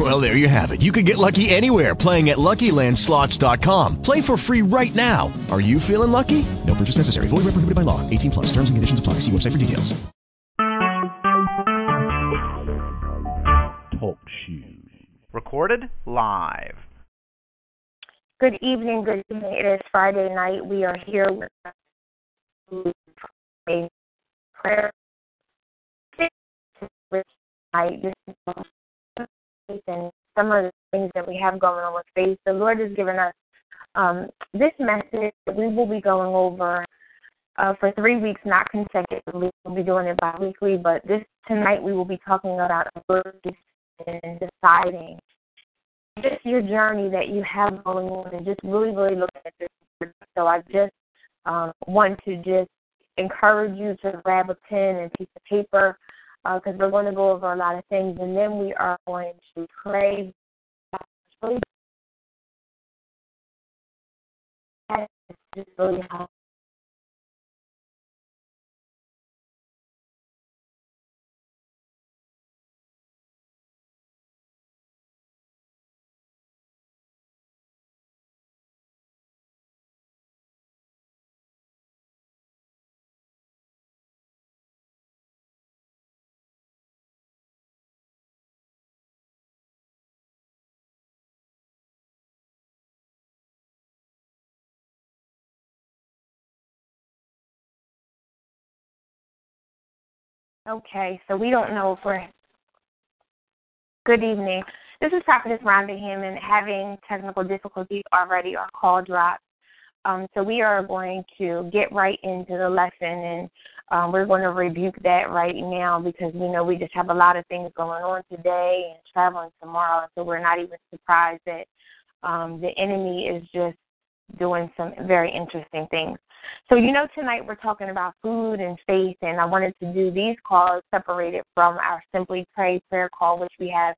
Well, there you have it. You can get lucky anywhere playing at LuckyLandSlots.com. Play for free right now. Are you feeling lucky? No purchase necessary. Void where prohibited by law. 18 plus. Terms and conditions apply. See website for details. Talk shoes. Recorded live. Good evening, good evening. It is Friday night. We are here with a prayer tonight. Is and some of the things that we have going on with faith. The Lord has given us um, this message that we will be going over uh, for three weeks, not consecutively. We'll be doing it bi-weekly, but this tonight we will be talking about and deciding just your journey that you have going on and just really, really looking at this. So I just um, want to just encourage you to grab a pen and piece of paper because uh, we're going to go over a lot of things and then we are going to pray. Really Okay, so we don't know if we're. Good evening. This is Prophetess Rhonda Hammond having technical difficulties already. Our call dropped. Um, so we are going to get right into the lesson, and um, we're going to rebuke that right now because we know we just have a lot of things going on today and traveling tomorrow. So we're not even surprised that um, the enemy is just doing some very interesting things. So, you know, tonight we're talking about food and faith, and I wanted to do these calls separated from our Simply Pray prayer call, which we have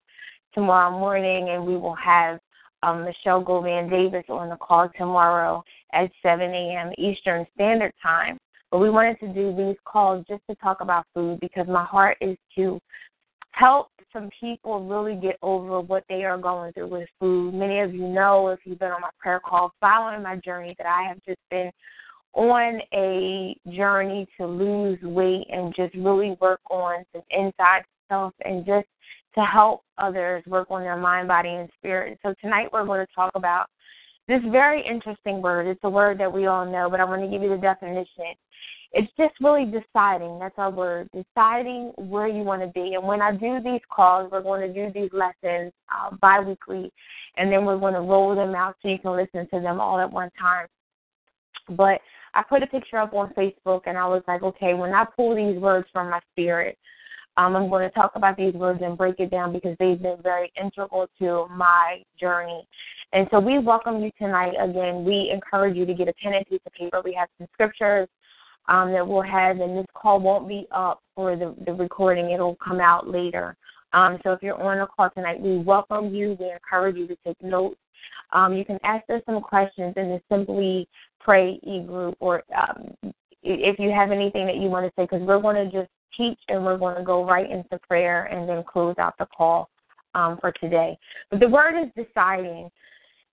tomorrow morning, and we will have um, Michelle Govan Davis on the call tomorrow at 7 a.m. Eastern Standard Time. But we wanted to do these calls just to talk about food because my heart is to help some people really get over what they are going through with food. Many of you know, if you've been on my prayer call, following my journey, that I have just been on a journey to lose weight and just really work on some inside stuff and just to help others work on their mind, body, and spirit. So tonight we're going to talk about this very interesting word. It's a word that we all know, but I want to give you the definition. It's just really deciding. That's our word. Deciding where you want to be. And when I do these calls, we're going to do these lessons uh, bi-weekly, and then we're going to roll them out so you can listen to them all at one time. But I put a picture up on Facebook and I was like, okay, when I pull these words from my spirit, um, I'm going to talk about these words and break it down because they've been very integral to my journey. And so we welcome you tonight. Again, we encourage you to get a pen and piece of paper. We have some scriptures um, that we'll have, and this call won't be up for the, the recording. It'll come out later. Um, so if you're on the call tonight, we welcome you. We encourage you to take notes. Um, you can ask us some questions in the Simply Pray e group, or um, if you have anything that you want to say, because we're going to just teach and we're going to go right into prayer and then close out the call um, for today. But the word is deciding.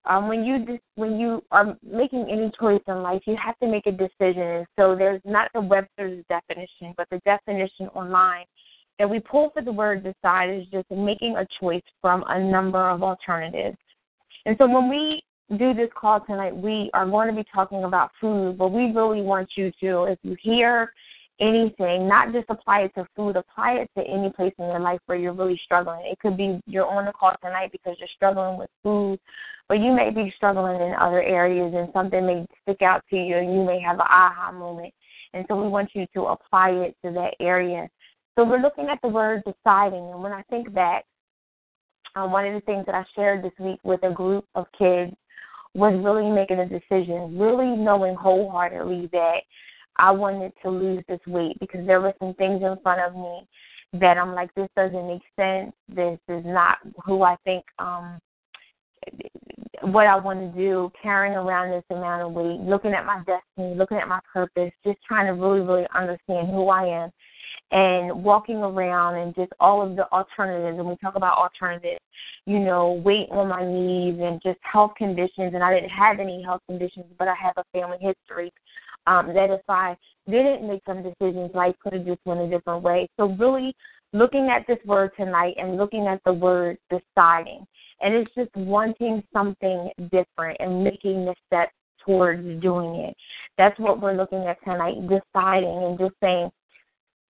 Um, when you when you are making any choice in life, you have to make a decision. So there's not the Webster's definition, but the definition online that we pull for the word decide is just making a choice from a number of alternatives. And so when we do this call tonight, we are going to be talking about food, but we really want you to, if you hear anything, not just apply it to food, apply it to any place in your life where you're really struggling. It could be you're on the call tonight because you're struggling with food, but you may be struggling in other areas and something may stick out to you and you may have an aha moment. And so we want you to apply it to that area. So we're looking at the word deciding, and when I think back, um, one of the things that I shared this week with a group of kids was really making a decision, really knowing wholeheartedly that I wanted to lose this weight because there were some things in front of me that I'm like, this doesn't make sense. This is not who I think um what I want to do, carrying around this amount of weight, looking at my destiny, looking at my purpose, just trying to really, really understand who I am and walking around and just all of the alternatives. And we talk about alternatives, you know, weight on my knees and just health conditions. And I didn't have any health conditions, but I have a family history. Um, that if I didn't make some decisions, life could have just went a different way. So really looking at this word tonight and looking at the word deciding. And it's just wanting something different and making the step towards doing it. That's what we're looking at tonight, deciding and just saying,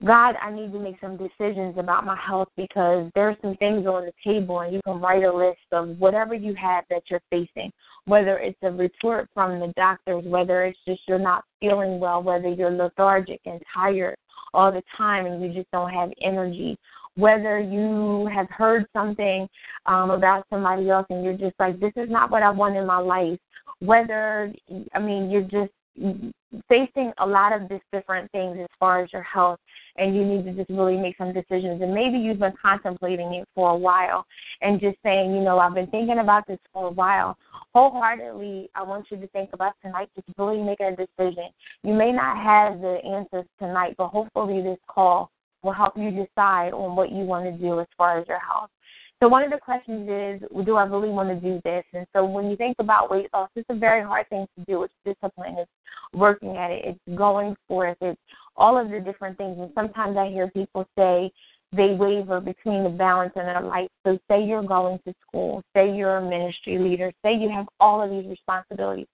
God, I need to make some decisions about my health because there's some things on the table, and you can write a list of whatever you have that you're facing, whether it's a report from the doctors, whether it's just you're not feeling well, whether you're lethargic and tired all the time and you just don't have energy, whether you have heard something um, about somebody else and you're just like, this is not what I want in my life, whether, I mean, you're just facing a lot of these different things as far as your health and you need to just really make some decisions. And maybe you've been contemplating it for a while and just saying you know i've been thinking about this for a while. Wholeheartedly i want you to think about tonight just really make a decision. You may not have the answers tonight but hopefully this call will help you decide on what you want to do as far as your health so one of the questions is, do I really want to do this? And so when you think about weight loss, it's a very hard thing to do. It's discipline. It's working at it. It's going forth. It's all of the different things. And sometimes I hear people say they waver between the balance in their life. So say you're going to school. Say you're a ministry leader. Say you have all of these responsibilities.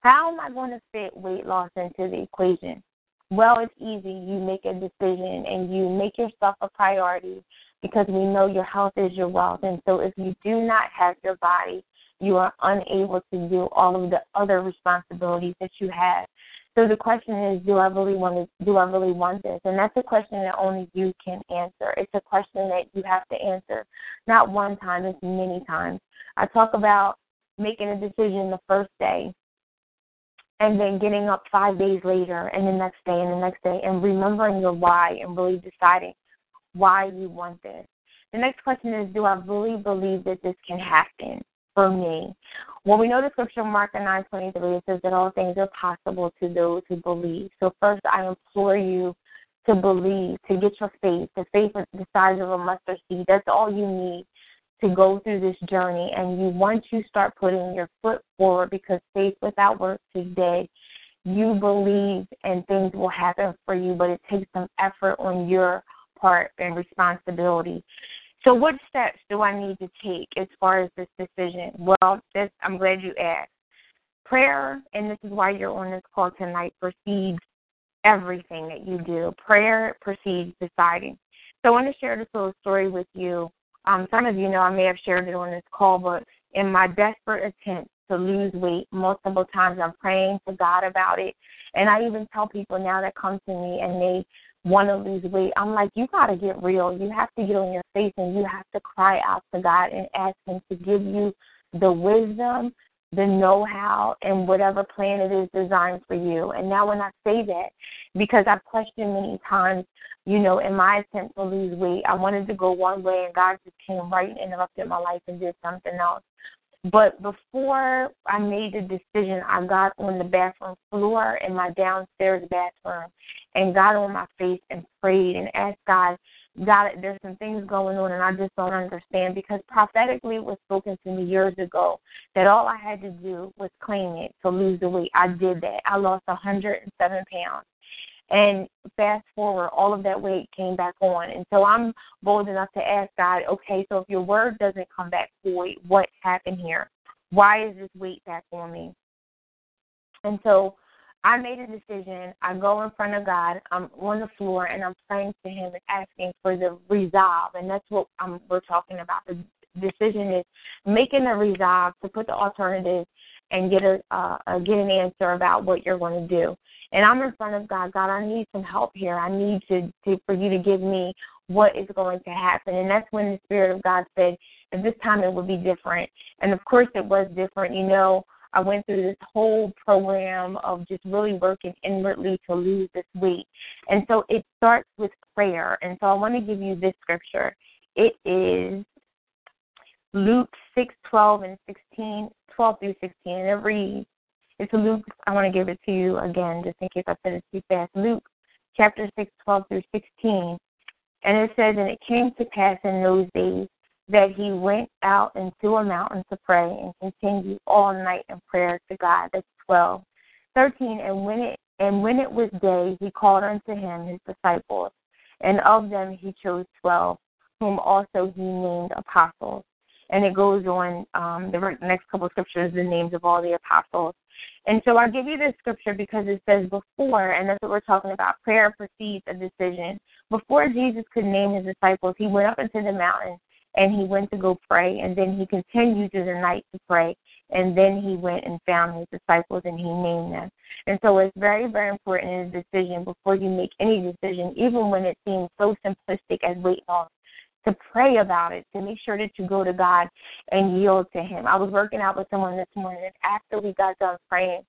How am I going to fit weight loss into the equation? Well, it's easy. You make a decision and you make yourself a priority because we know your health is your wealth. And so if you do not have your body, you are unable to do all of the other responsibilities that you have. So the question is, do I really want to, do I really want this? And that's a question that only you can answer. It's a question that you have to answer, not one time, it's many times. I talk about making a decision the first day and then getting up five days later and the next day and the next day and remembering your why and really deciding why you want this. The next question is Do I really believe that this can happen for me? Well, we know the scripture, Mark 9 23, it says that all things are possible to those who believe. So, first, I implore you to believe, to get your faith, the faith the size of a mustard seed. That's all you need to go through this journey. And you once you start putting your foot forward, because faith without works is dead, you believe and things will happen for you, but it takes some effort on your part and responsibility. So, what steps do I need to take as far as this decision? Well, this, I'm glad you asked. Prayer, and this is why you're on this call tonight, precedes everything that you do. Prayer precedes deciding. So, I want to share this little story with you. Um, some of you know I may have shared it on this call, but in my desperate attempt to lose weight multiple times, I'm praying to God about it. And I even tell people now that come to me and they want to lose weight. I'm like, you got to get real. You have to get on your face and you have to cry out to God and ask Him to give you the wisdom, the know how, and whatever plan it is designed for you. And now, when I say that, because I've questioned many times, you know, in my attempt to lose weight, I wanted to go one way and God just came right and interrupted my life and did something else. But before I made the decision, I got on the bathroom floor in my downstairs bathroom and got on my face and prayed and asked God, God, there's some things going on and I just don't understand because prophetically it was spoken to me years ago that all I had to do was claim it to lose the weight. I did that. I lost 107 pounds. And fast forward, all of that weight came back on. And so I'm bold enough to ask God, okay, so if your word doesn't come back void, what happened here? Why is this weight back on me? And so I made a decision. I go in front of God. I'm on the floor and I'm praying to Him and asking for the resolve. And that's what I'm, we're talking about. The decision is making a resolve to put the alternative and get a uh, get an answer about what you're going to do. And I'm in front of God. God, I need some help here. I need to, to for you to give me what is going to happen. And that's when the Spirit of God said, at this time it would be different. And of course it was different. You know, I went through this whole program of just really working inwardly to lose this weight. And so it starts with prayer. And so I want to give you this scripture. It is Luke 6, 12 and 16, 12 through 16. And it reads, it's Luke, I want to give it to you again just in case I said it too fast. Luke chapter 6, 12 through 16. And it says, And it came to pass in those days that he went out into a mountain to pray and continued all night in prayer to God. That's 12. 13. And when it and when it was day, he called unto him his disciples, and of them he chose twelve, whom also he named apostles. And it goes on um, the next couple of scriptures, the names of all the apostles. And so I give you this scripture because it says before, and that's what we're talking about. Prayer precedes a decision. Before Jesus could name his disciples, he went up into the mountain and he went to go pray, and then he continued through the night to pray, and then he went and found his disciples and he named them. And so it's very, very important in a decision before you make any decision, even when it seems so simplistic as weight loss, to pray about it, to make sure that you go to God and yield to Him. I was working out with someone this morning, and after we got done praying,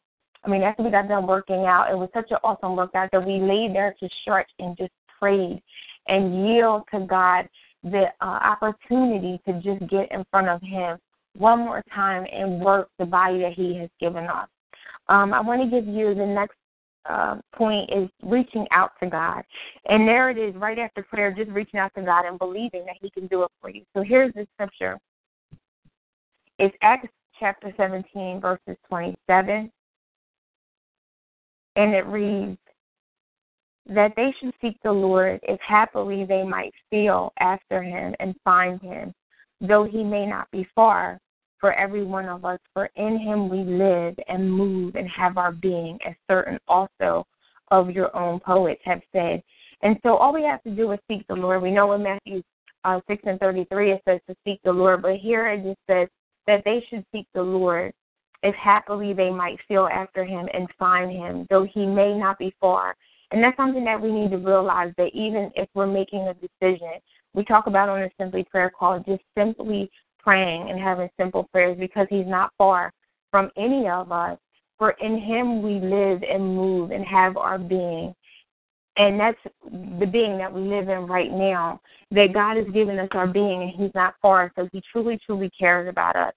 I mean, after we got done working out, it was such an awesome workout that we laid there to stretch and just prayed and yield to God the uh, opportunity to just get in front of Him one more time and work the body that He has given us. Um, I want to give you the next uh, point is reaching out to God. And there it is, right after prayer, just reaching out to God and believing that He can do it for you. So here's the scripture it's Acts chapter 17, verses 27. And it reads, that they should seek the Lord if happily they might feel after him and find him, though he may not be far for every one of us, for in him we live and move and have our being, as certain also of your own poets have said. And so all we have to do is seek the Lord. We know in Matthew uh, 6 and 33 it says to seek the Lord, but here it just says that they should seek the Lord if happily they might feel after him and find him, though he may not be far and that's something that we need to realize that even if we're making a decision, we talk about on a Simply Prayer call, just simply praying and having simple prayers because He's not far from any of us. For in Him we live and move and have our being. And that's the being that we live in right now. That God has given us our being and He's not far, so He truly, truly cares about us.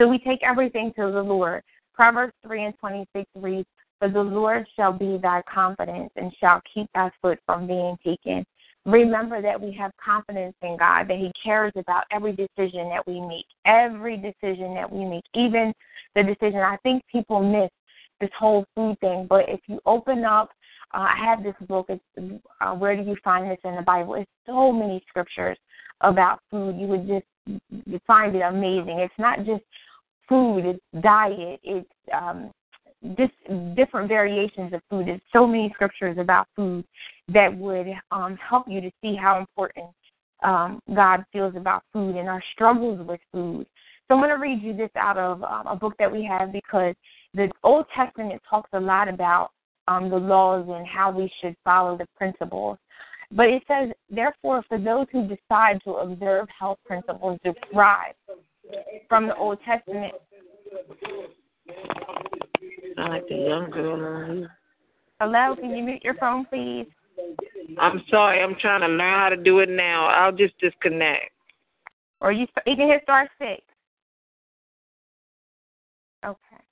So we take everything to the Lord. Proverbs 3 and 26 reads, for the Lord shall be thy confidence and shall keep thy foot from being taken. Remember that we have confidence in God, that He cares about every decision that we make, every decision that we make, even the decision. I think people miss this whole food thing, but if you open up, uh, I have this book. It's, uh, where do you find this in the Bible? It's so many scriptures about food. You would just find it amazing. It's not just food; it's diet. It's um, this different variations of food. There's so many scriptures about food that would um, help you to see how important um, God feels about food and our struggles with food. So I'm going to read you this out of um, a book that we have because the Old Testament talks a lot about um, the laws and how we should follow the principles. But it says, therefore, for those who decide to observe health principles derived from the Old Testament, I like the young girl on here. Hello, can you mute your phone, please? I'm sorry, I'm trying to learn how to do it now. I'll just disconnect. Or you, you can hit star six. Okay.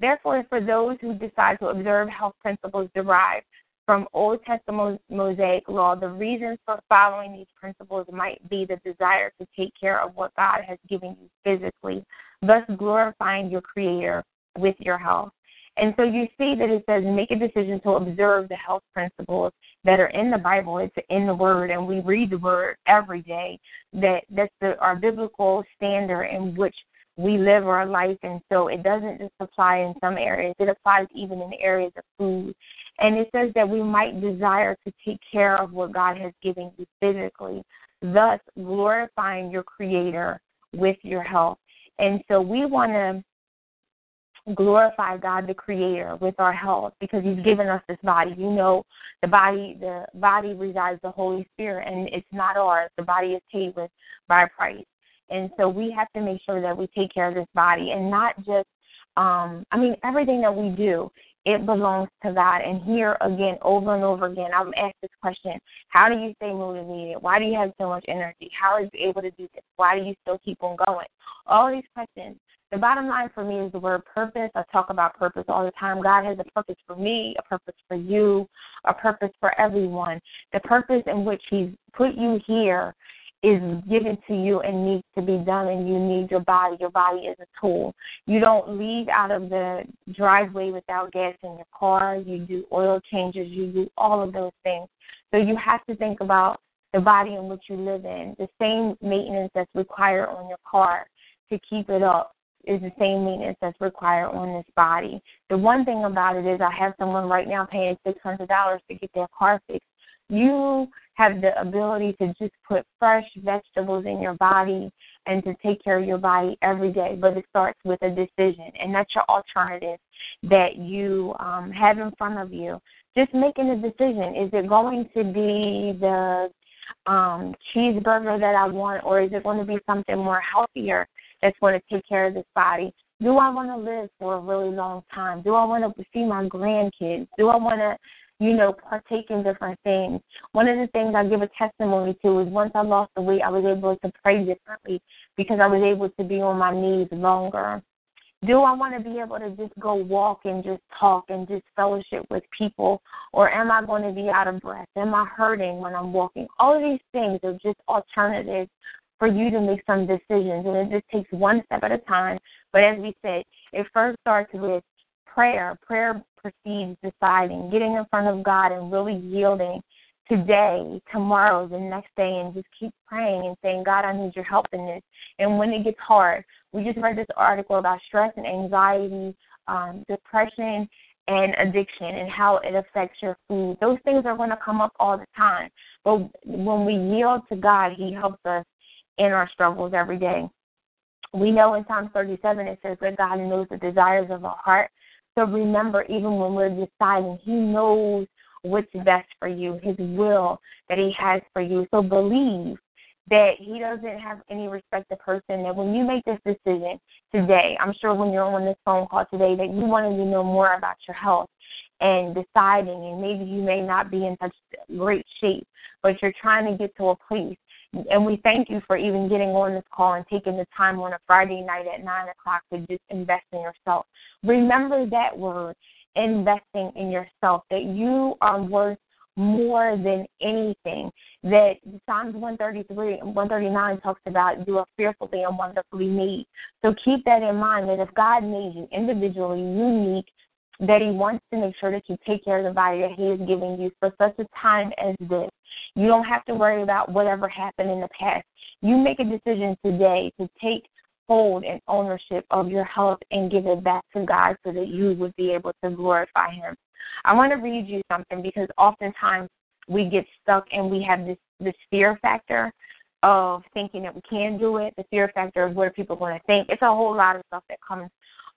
Therefore, for those who decide to observe health principles derived from Old Testament Mosaic law, the reasons for following these principles might be the desire to take care of what God has given you physically, thus glorifying your Creator with your health. And so you see that it says make a decision to observe the health principles that are in the Bible. It's in the Word, and we read the Word every day. That that's the, our biblical standard in which we live our life. And so it doesn't just apply in some areas; it applies even in the areas of food. And it says that we might desire to take care of what God has given you physically, thus glorifying your Creator with your health. And so we want to glorify God the creator with our health because he's given us this body. You know the body the body resides the Holy Spirit and it's not ours. The body is paid with by price. And so we have to make sure that we take care of this body and not just um, I mean, everything that we do, it belongs to God. And here again, over and over again, I'm asked this question How do you stay motivated? Why do you have so much energy? How are you able to do this? Why do you still keep on going? All these questions. The bottom line for me is the word purpose. I talk about purpose all the time. God has a purpose for me, a purpose for you, a purpose for everyone. The purpose in which He's put you here is given to you and needs to be done and you need your body. Your body is a tool. You don't leave out of the driveway without gas in your car. You do oil changes, you do all of those things. So you have to think about the body in which you live in. The same maintenance that's required on your car to keep it up is the same maintenance that's required on this body. The one thing about it is I have someone right now paying six hundred dollars to get their car fixed. You have the ability to just put fresh vegetables in your body and to take care of your body every day. But it starts with a decision, and that's your alternative that you um, have in front of you. Just making a decision. Is it going to be the um, cheeseburger that I want, or is it going to be something more healthier that's going to take care of this body? Do I want to live for a really long time? Do I want to see my grandkids? Do I want to you know, partake in different things. One of the things I give a testimony to is once I lost the weight, I was able to pray differently because I was able to be on my knees longer. Do I want to be able to just go walk and just talk and just fellowship with people? Or am I going to be out of breath? Am I hurting when I'm walking? All of these things are just alternatives for you to make some decisions. And it just takes one step at a time. But as we said, it first starts with prayer. Prayer precedes deciding, getting in front of God and really yielding today, tomorrow, the next day, and just keep praying and saying, God, I need your help in this. And when it gets hard, we just read this article about stress and anxiety, um, depression, and addiction and how it affects your food. Those things are going to come up all the time. But when we yield to God, He helps us in our struggles every day. We know in Psalm 37 it says that God knows the desires of our heart. So remember, even when we're deciding, He knows what's best for you, His will that He has for you. So believe that He doesn't have any respect to person. That when you make this decision today, I'm sure when you're on this phone call today, that you wanted to know more about your health and deciding, and maybe you may not be in such great shape, but you're trying to get to a place and we thank you for even getting on this call and taking the time on a Friday night at 9 o'clock to just invest in yourself. Remember that word, investing in yourself, that you are worth more than anything. That Psalms 133 and 139 talks about you are fearfully and wonderfully made. So keep that in mind that if God made you individually unique, that He wants to make sure that you take care of the body that He is giving you for such a time as this. You don't have to worry about whatever happened in the past. You make a decision today to take hold and ownership of your health and give it back to God so that you would be able to glorify Him. I want to read you something because oftentimes we get stuck and we have this this fear factor of thinking that we can do it, the fear factor of what people are people going to think. It's a whole lot of stuff that comes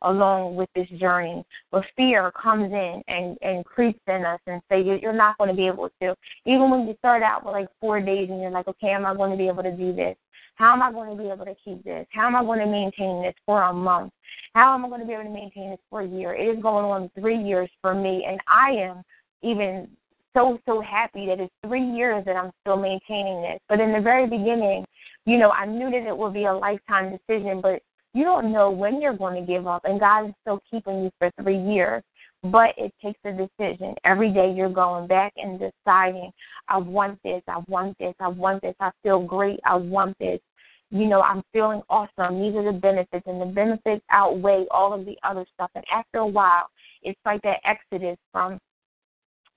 along with this journey. But fear comes in and, and creeps in us and say you're not going to be able to. Even when you start out with like four days and you're like, okay, am I going to be able to do this? How am I going to be able to keep this? How am I going to maintain this for a month? How am I going to be able to maintain this for a year? It is going on three years for me, and I am even so so happy that it's three years that I'm still maintaining this. But in the very beginning, you know, I knew that it would be a lifetime decision, but you don't know when you're going to give up, and God is still keeping you for three years. But it takes a decision. Every day you're going back and deciding, I want this, I want this, I want this, I feel great, I want this. You know, I'm feeling awesome. These are the benefits, and the benefits outweigh all of the other stuff. And after a while, it's like that exodus from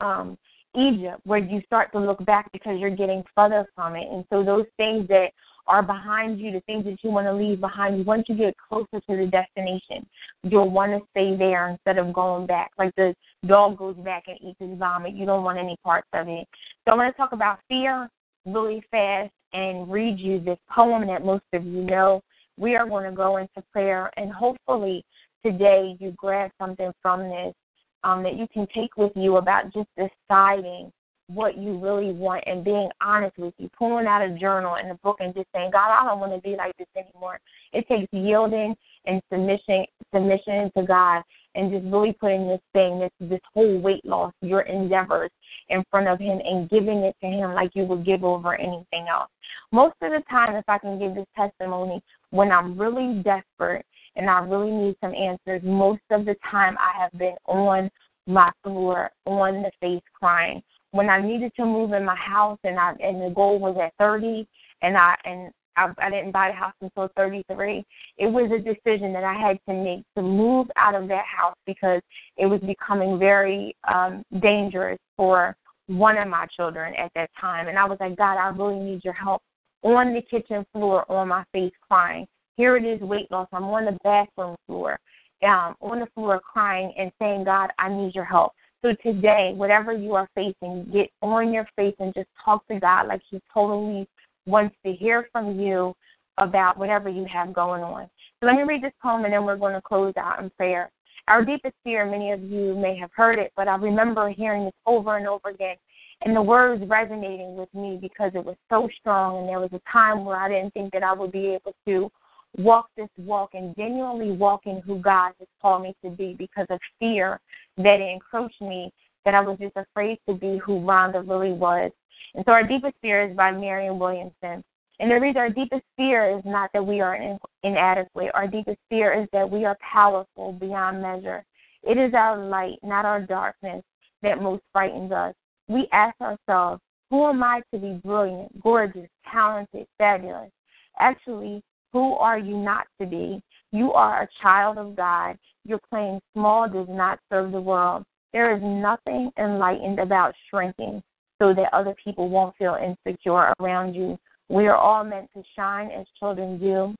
um, Egypt, where you start to look back because you're getting further from it. And so those things that are behind you, the things that you want to leave behind you, once you get closer to the destination, you'll want to stay there instead of going back. Like the dog goes back and eats his vomit. You don't want any parts of it. So I'm going to talk about fear really fast and read you this poem that most of you know. We are going to go into prayer, and hopefully today you grab something from this um, that you can take with you about just deciding what you really want and being honest with you, pulling out a journal and a book and just saying, God, I don't want to be like this anymore. It takes yielding and submission submission to God and just really putting this thing, this this whole weight loss, your endeavors in front of him and giving it to him like you would give over anything else. Most of the time if I can give this testimony when I'm really desperate and I really need some answers, most of the time I have been on my floor, on the face crying. When I needed to move in my house and I and the goal was at thirty and I and I, I didn't buy the house until 33. It was a decision that I had to make to move out of that house because it was becoming very um, dangerous for one of my children at that time. And I was like, God, I really need your help. On the kitchen floor, on my face, crying. Here it is, weight loss. I'm on the bathroom floor, um, on the floor, crying and saying, God, I need your help. So today, whatever you are facing, get on your face and just talk to God like He totally wants to hear from you about whatever you have going on. So let me read this poem and then we're going to close out in prayer. Our deepest fear, many of you may have heard it, but I remember hearing this over and over again and the words resonating with me because it was so strong and there was a time where I didn't think that I would be able to walk this walk and genuinely walk in who God has called me to be because of fear that it encroached me that I was just afraid to be who Rhonda really was and so our deepest fear is by Marianne Williamson. And the reason our deepest fear is not that we are in, inadequate. Our deepest fear is that we are powerful beyond measure. It is our light, not our darkness, that most frightens us. We ask ourselves, who am I to be brilliant, gorgeous, talented, fabulous? Actually, who are you not to be? You are a child of God. Your playing small does not serve the world. There is nothing enlightened about shrinking so that other people won't feel insecure around you. We are all meant to shine as children do.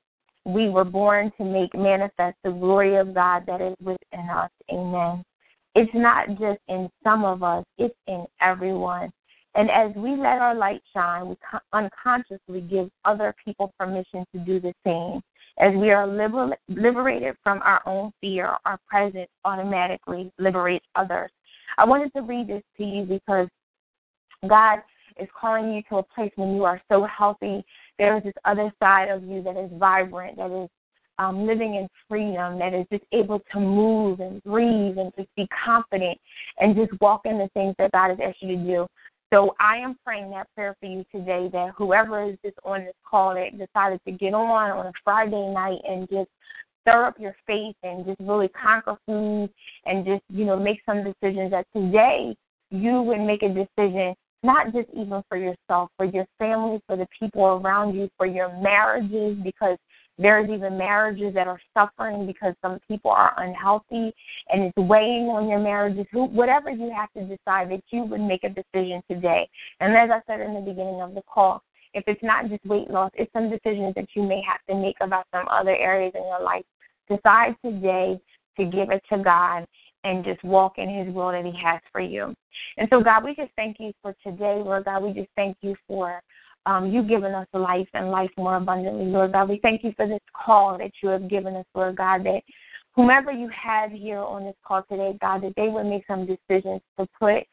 We were born to make manifest the glory of God that is within us. Amen. It's not just in some of us, it's in everyone. And as we let our light shine, we unconsciously give other people permission to do the same. As we are liber- liberated from our own fear, our presence automatically liberates others. I wanted to read this to you because God is calling you to a place when you are so healthy. There is this other side of you that is vibrant, that is um, living in freedom, that is just able to move and breathe and just be confident and just walk in the things that God has asked you to do. So I am praying that prayer for you today that whoever is just on this call that decided to get on on a Friday night and just stir up your faith and just really conquer food and just, you know, make some decisions that today you would make a decision not just even for yourself, for your family, for the people around you, for your marriages, because there's even marriages that are suffering because some people are unhealthy and it's weighing on your marriages. Who, Whatever you have to decide that you would make a decision today. And as I said in the beginning of the call, if it's not just weight loss, it's some decisions that you may have to make about some other areas in your life. Decide today to give it to God and just walk in His will that He has for you. And so, God, we just thank you for today, Lord God. We just thank you for um, you giving us life and life more abundantly, Lord God. We thank you for this call that you have given us, Lord God, that whomever you have here on this call today, God, that they would make some decisions to put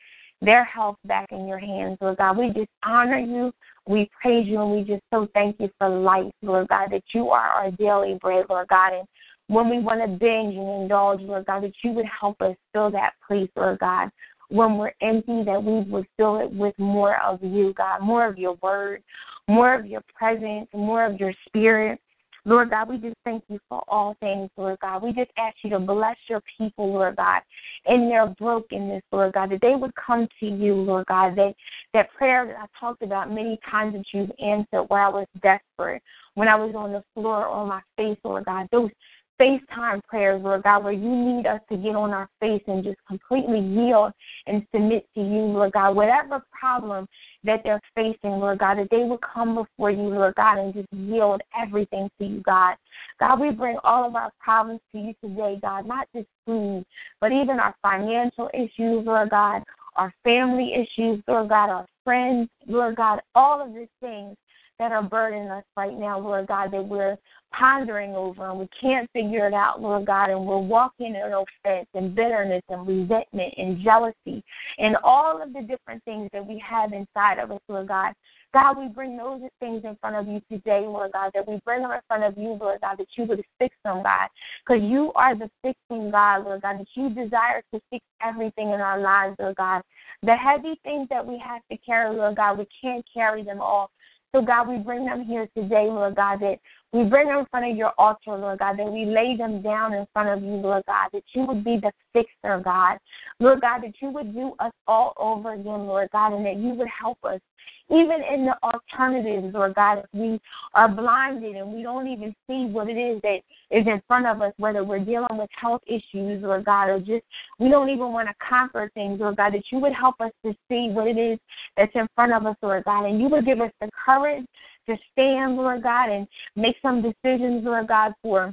their health back in your hands, Lord God. We just honor you. We praise you and we just so thank you for life, Lord God, that you are our daily bread, Lord God. And when we want to binge and indulge, Lord God, that you would help us fill that place, Lord God. When we're empty, that we would fill it with more of you, God, more of your word, more of your presence, more of your spirit. Lord God, we just thank you for all things, Lord God. We just ask you to bless your people, Lord God, in their brokenness, Lord God, that they would come to you, Lord God, that that prayer that I talked about many times that you've answered where I was desperate, when I was on the floor on my face, Lord God, those FaceTime prayers, Lord God, where you need us to get on our face and just completely yield and submit to you, Lord God. Whatever problem that they're facing, Lord God, that they will come before you, Lord God, and just yield everything to you, God. God, we bring all of our problems to you today, God, not just food, but even our financial issues, Lord God, our family issues, Lord God, our friends, Lord God, all of these things that are burdening us right now, Lord God, that we're pondering over and we can't figure it out, Lord God, and we're walking in offense and bitterness and resentment and jealousy and all of the different things that we have inside of us, Lord God. God, we bring those things in front of you today, Lord God, that we bring them in front of you, Lord God, that you would fix them, God, because you are the fixing God, Lord God, that you desire to fix everything in our lives, Lord God. The heavy things that we have to carry, Lord God, we can't carry them all. So, God, we bring them here today, Lord God, that we bring them in front of your altar, Lord God, that we lay them down in front of you, Lord God, that you would be the fixer, God. Lord God, that you would do us all over again, Lord God, and that you would help us. Even in the alternatives, Lord God, if we are blinded and we don't even see what it is that is in front of us, whether we're dealing with health issues, Lord God, or just we don't even want to conquer things, Lord God, that you would help us to see what it is that's in front of us, Lord God, and you would give us the courage to stand, Lord God, and make some decisions, Lord God, for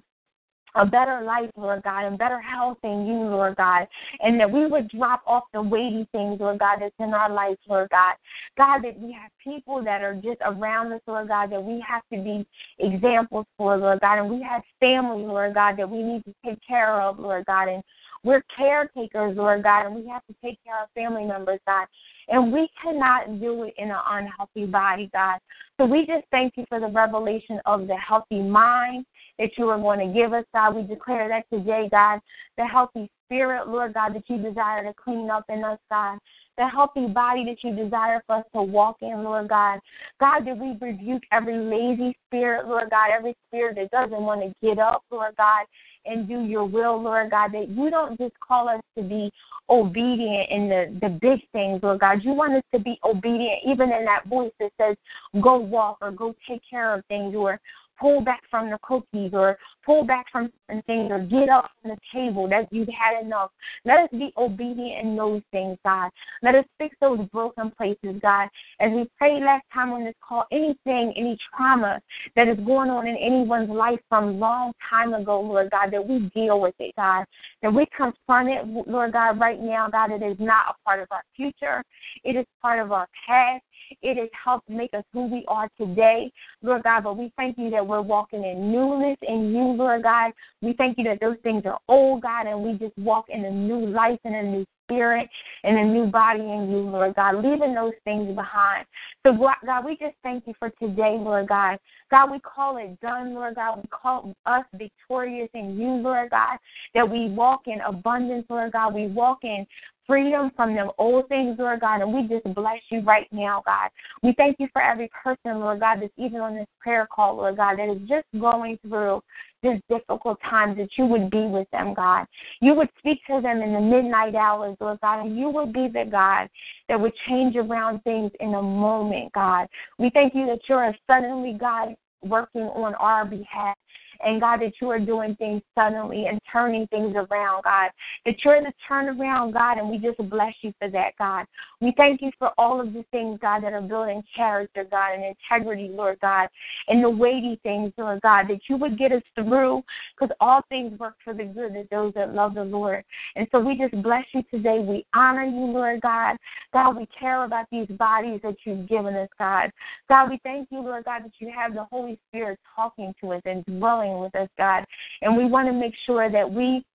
a better life, Lord God, and better health in you, Lord God, and that we would drop off the weighty things, Lord God, that's in our life, Lord God. God, that we have people that are just around us, Lord God, that we have to be examples for, Lord God, and we have family, Lord God, that we need to take care of, Lord God, and we're caretakers, Lord God, and we have to take care of family members, God. And we cannot do it in an unhealthy body, God. So we just thank you for the revelation of the healthy mind that you are going to give us, God. We declare that today, God. The healthy spirit, Lord God, that you desire to clean up in us, God. The healthy body that you desire for us to walk in, Lord God. God, that we rebuke every lazy spirit, Lord God, every spirit that doesn't want to get up, Lord God, and do your will, Lord God, that you don't just call us to be obedient in the, the big things, Lord God. You want us to be obedient even in that voice that says, go walk or go take care of things or pull back from the cookies or pull back from things or get up from the table that you've had enough. Let us be obedient in those things, God. Let us fix those broken places, God. As we prayed last time on this call, anything, any trauma that is going on in anyone's life from long time ago, Lord God, that we deal with it, God. That we confront it, Lord God, right now, God. It is not a part of our future. It is part of our past. It has helped make us who we are today, Lord God. But we thank you that we're walking in newness in you, Lord God. We thank you that those things are old, God, and we just walk in a new life and a new spirit and a new body in you, Lord God, leaving those things behind. So, God, we just thank you for today, Lord God. God, we call it done, Lord God. We call us victorious in you, Lord God, that we walk in abundance, Lord God. We walk in freedom from them old things, Lord God. And we just bless you right now, God. We thank you for every person, Lord God, that's even on this prayer call, Lord God, that is just going through this difficult times, that you would be with them, God. You would speak to them in the midnight hours, Lord God, and you would be the God that would change around things in a moment, God. We thank you that you're suddenly God working on our behalf. And God, that you are doing things suddenly and turning things around, God. That you're in the turnaround, God, and we just bless you for that, God. We thank you for all of the things, God, that are building character, God, and integrity, Lord God, and the weighty things, Lord God, that you would get us through because all things work for the good of those that love the Lord. And so we just bless you today. We honor you, Lord God. God, we care about these bodies that you've given us, God. God, we thank you, Lord God, that you have the Holy Spirit talking to us and dwelling with us, God. And we want to make sure that we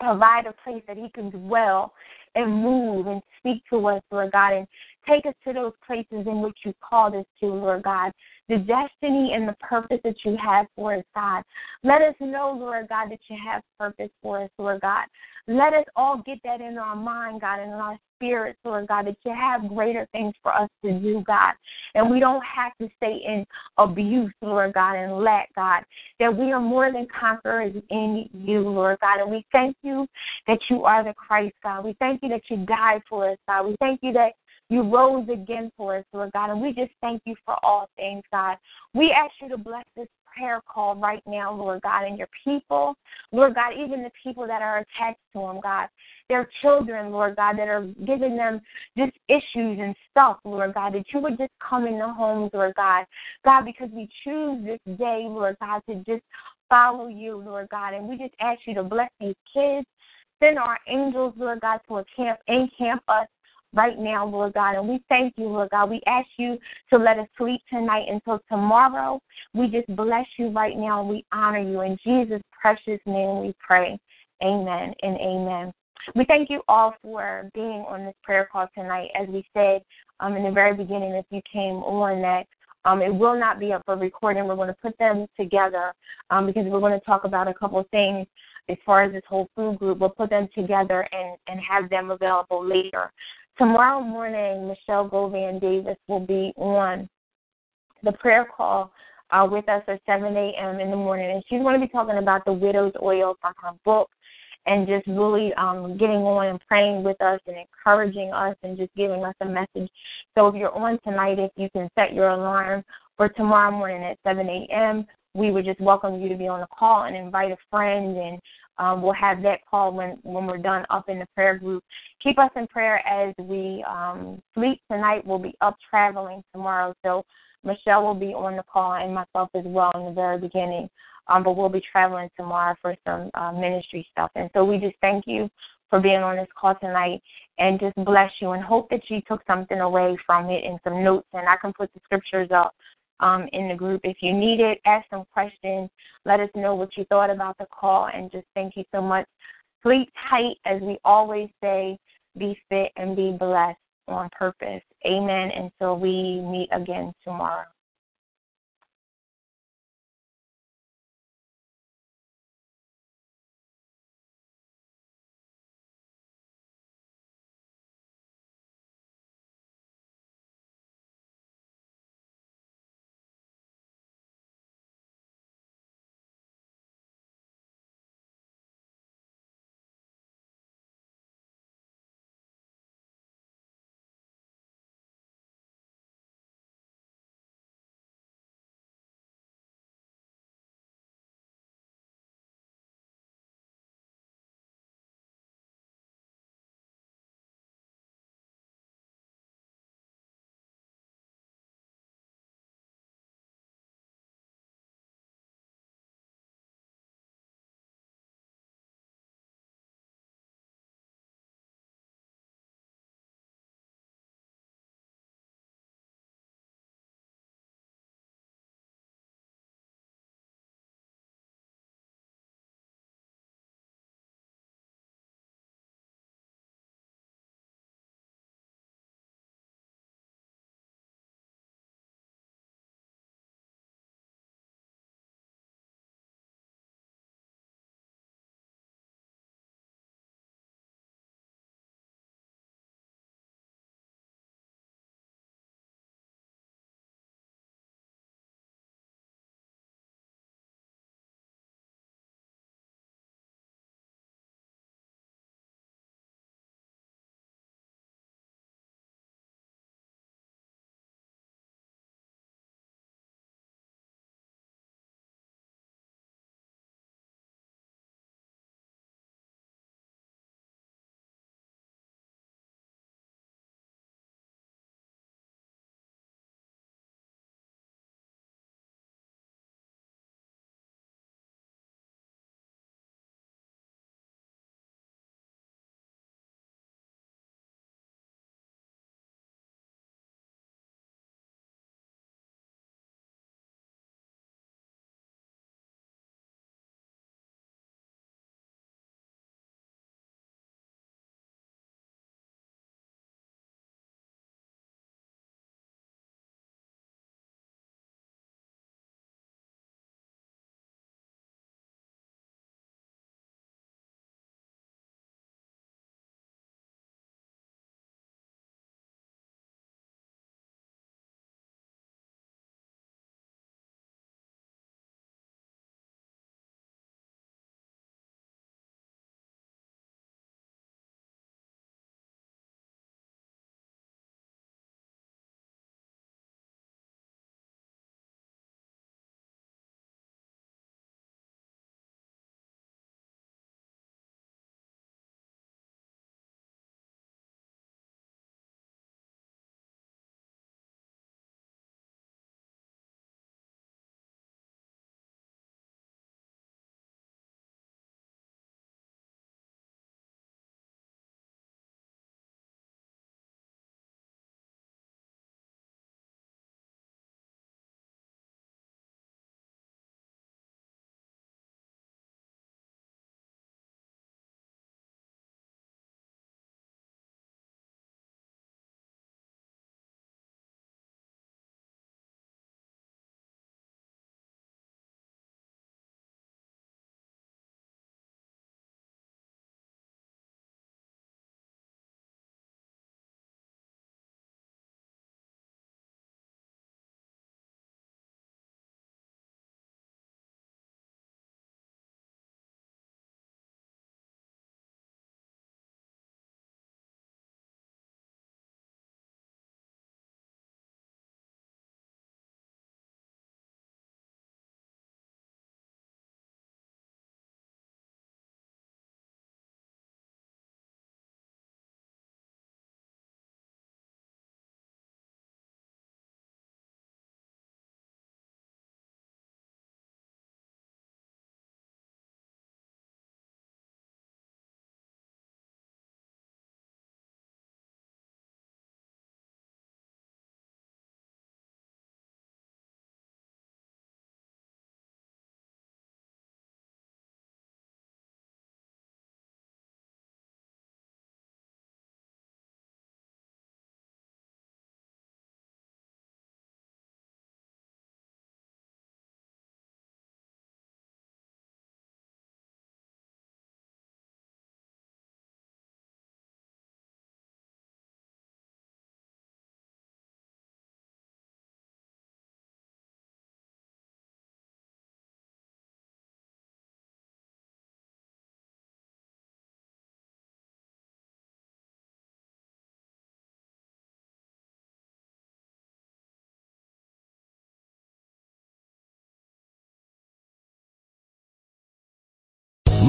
provide a place that He can dwell and move and speak to us, Lord God, and take us to those places in which you called us to, Lord God. The destiny and the purpose that you have for us, God. Let us know, Lord God, that you have purpose for us, Lord God. Let us all get that in our mind, God, and in our spirits, Lord God, that you have greater things for us to do, God. And we don't have to stay in abuse, Lord God, and lack, God. That we are more than conquerors in you, Lord God. And we thank you that you are the Christ, God. We thank you that you died for us, God. We thank you that you rose again for us, Lord God. And we just thank you for all things, God. We ask you to bless this prayer call right now, Lord God, and your people, Lord God, even the people that are attached to them, God, their children, Lord God, that are giving them just issues and stuff, Lord God, that you would just come in the homes, Lord God, God, because we choose this day, Lord God, to just follow you, Lord God, and we just ask you to bless these kids. Send our angels, Lord God, to a camp and camp us right now, Lord God. And we thank you, Lord God. We ask you to let us sleep tonight until tomorrow. We just bless you right now and we honor you. In Jesus' precious name we pray. Amen and amen. We thank you all for being on this prayer call tonight. As we said, um, in the very beginning, if you came on, that um, it will not be up for recording. We're going to put them together um, because we're going to talk about a couple of things as far as this whole food group. We'll put them together and, and have them available later. Tomorrow morning, Michelle Govan Davis will be on the prayer call uh, with us at 7 a.m. in the morning, and she's going to be talking about the widow's oil from her book and just really um, getting on and praying with us and encouraging us and just giving us a message. So if you're on tonight, if you can set your alarm for tomorrow morning at 7 a.m., we would just welcome you to be on the call and invite a friend and um, we'll have that call when when we're done up in the prayer group. Keep us in prayer as we um, sleep tonight. We'll be up traveling tomorrow, so Michelle will be on the call and myself as well in the very beginning. Um, but we'll be traveling tomorrow for some uh, ministry stuff. And so we just thank you for being on this call tonight and just bless you and hope that you took something away from it and some notes. And I can put the scriptures up um, in the group if you need it. Ask some questions. Let us know what you thought about the call. And just thank you so much. Sleep tight, as we always say. Be fit and be blessed on purpose. Amen. Until we meet again tomorrow.